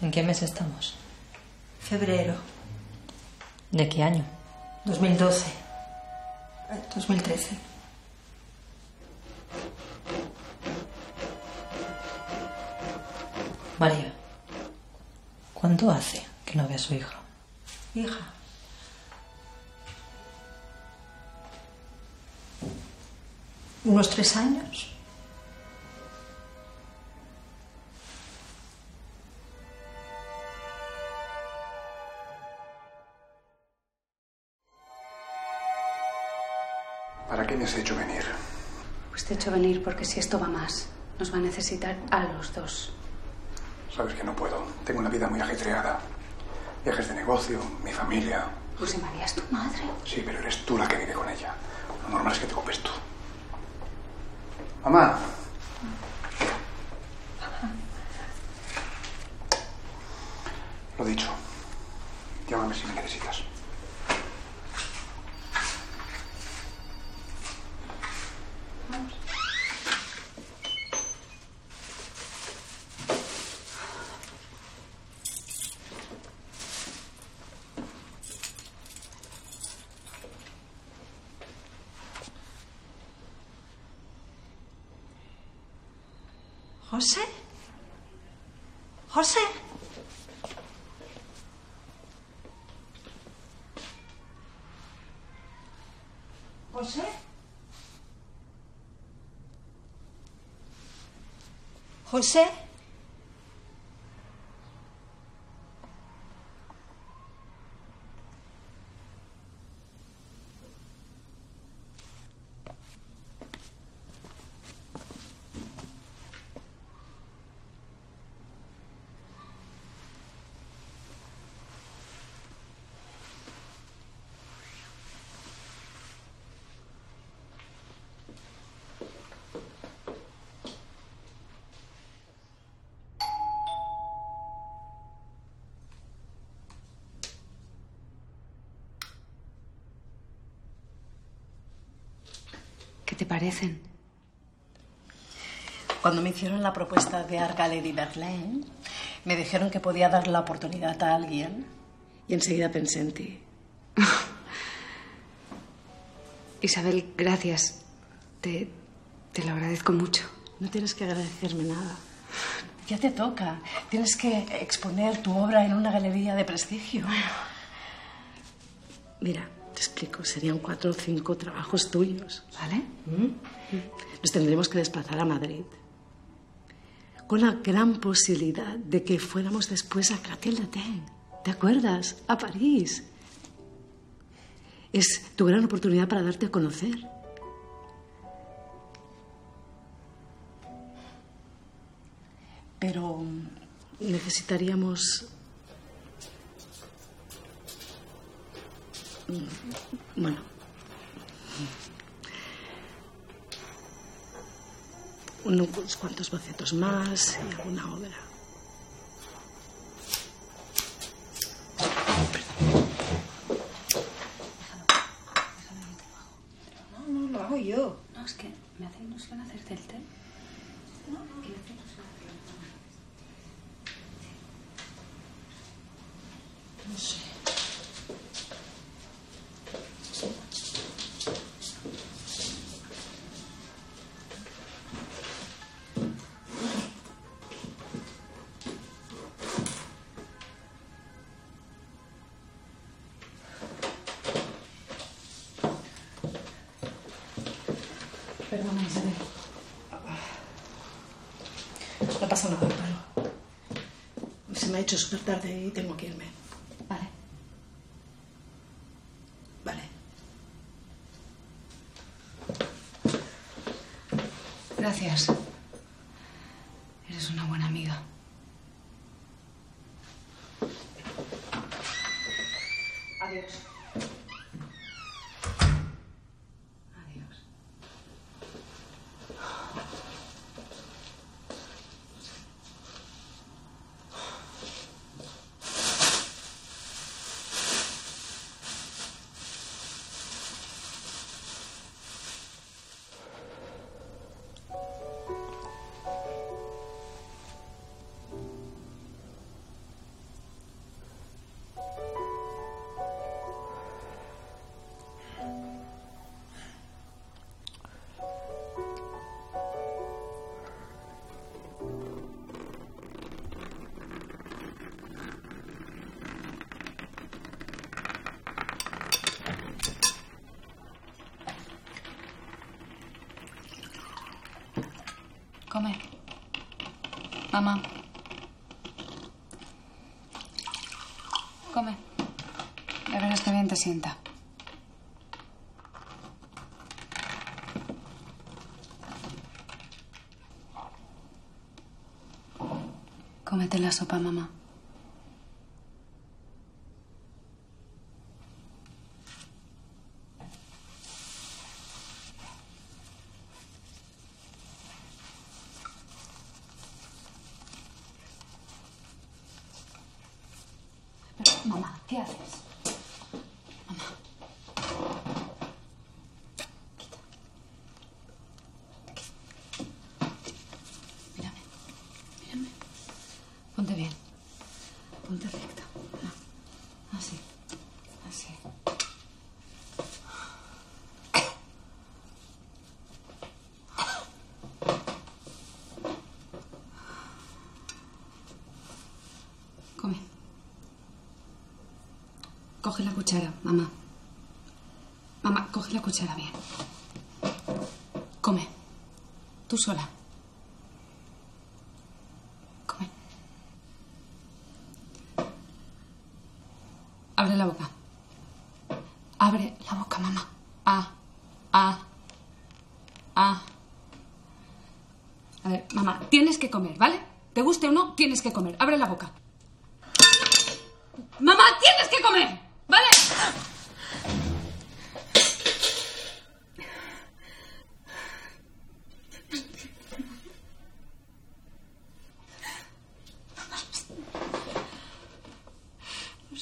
¿En qué mes estamos? Febrero. ¿De qué año? 2012. 2013. María, ¿cuánto hace que no ve a su hija? Hija. Unos tres años. Qué me has hecho venir? Pues te he hecho venir porque si esto va más, nos va a necesitar a los dos. Sabes que no puedo. Tengo una vida muy ajetreada. Viajes de negocio, mi familia. José María es tu madre. Sí, pero eres tú la que vive con ella. Lo normal es que te ocupes tú. Mamá. Lo dicho. Llámame si me necesitas. ¿José? ¿José? ¿José? ¿José? Te parecen? Cuando me hicieron la propuesta de Art Gallery Berlin, me dijeron que podía dar la oportunidad a alguien y enseguida pensé en ti. Isabel, gracias. Te, te lo agradezco mucho. No tienes que agradecerme nada. Ya te toca. Tienes que exponer tu obra en una galería de prestigio. Mira, te explico. Serían cuatro o cinco trabajos tuyos, ¿vale? Nos tendremos que desplazar a Madrid. Con la gran posibilidad de que fuéramos después a Créteil-Latin. ¿Te acuerdas? A París. Es tu gran oportunidad para darte a conocer. Pero necesitaríamos... Bueno. Unos cuantos bocetos más y alguna obra. Isabel. No pasa nada, pero se me ha hecho súper tarde y tengo que irme. Vale. Vale. Gracias. Mamá. Come. Ya verás que bien te sienta. Cómete la sopa, mamá. Mamá, ¿qué? Mamá. Mírame. Mírame. Ponte bien. Ponte recta. Ah, Así. Así. Come. Coge la cuchara, mamá. Mamá, coge la cuchara bien. Come. Tú sola. Come. Abre la boca. Abre la boca, mamá. Ah, ah, ah. A ver, mamá, tienes que comer, ¿vale? Te guste o no, tienes que comer. Abre la boca. Mamá, tienes que comer,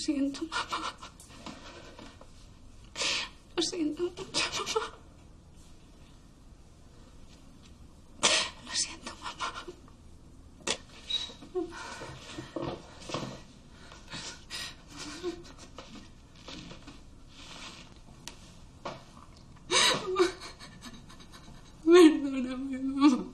siento, mamá. Lo siento mucho, mamá. Lo siento, mamá. Perdóname, mamá.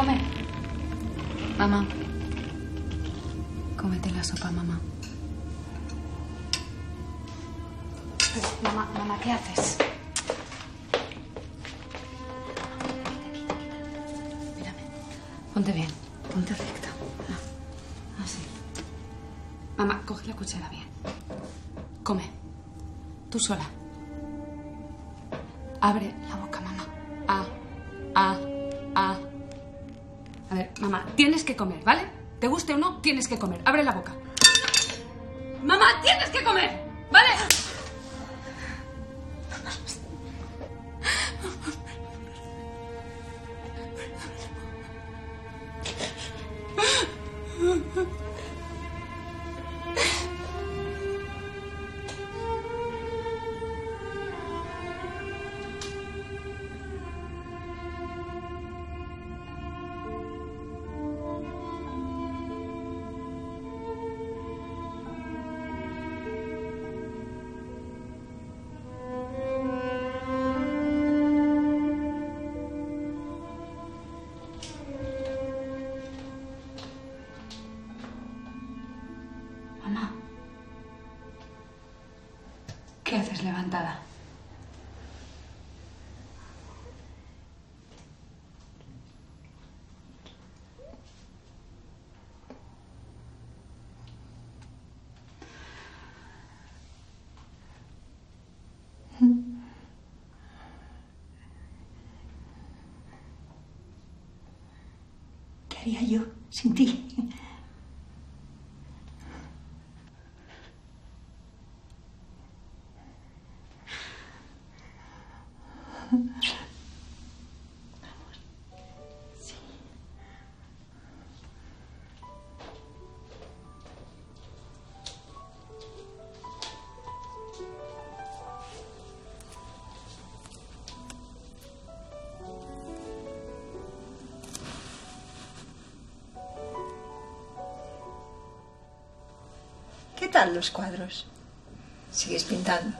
Come. Mamá. Cómete la sopa, mamá. Mamá, mamá, ¿qué haces? Mírame. Ponte bien. Ponte recta. Ah, Así. Mamá, coge la cuchara bien. Come. Tú sola. Abre la boca, mamá. Ah, ah, ah. A ver, mamá, tienes que comer, ¿vale? Te guste o no, tienes que comer. Abre la boca. Mamá, tienes que comer, ¿Qué haces levantada? ¿Qué haría yo sin ti? ¿Qué tal los cuadros? ¿Sigues pintando?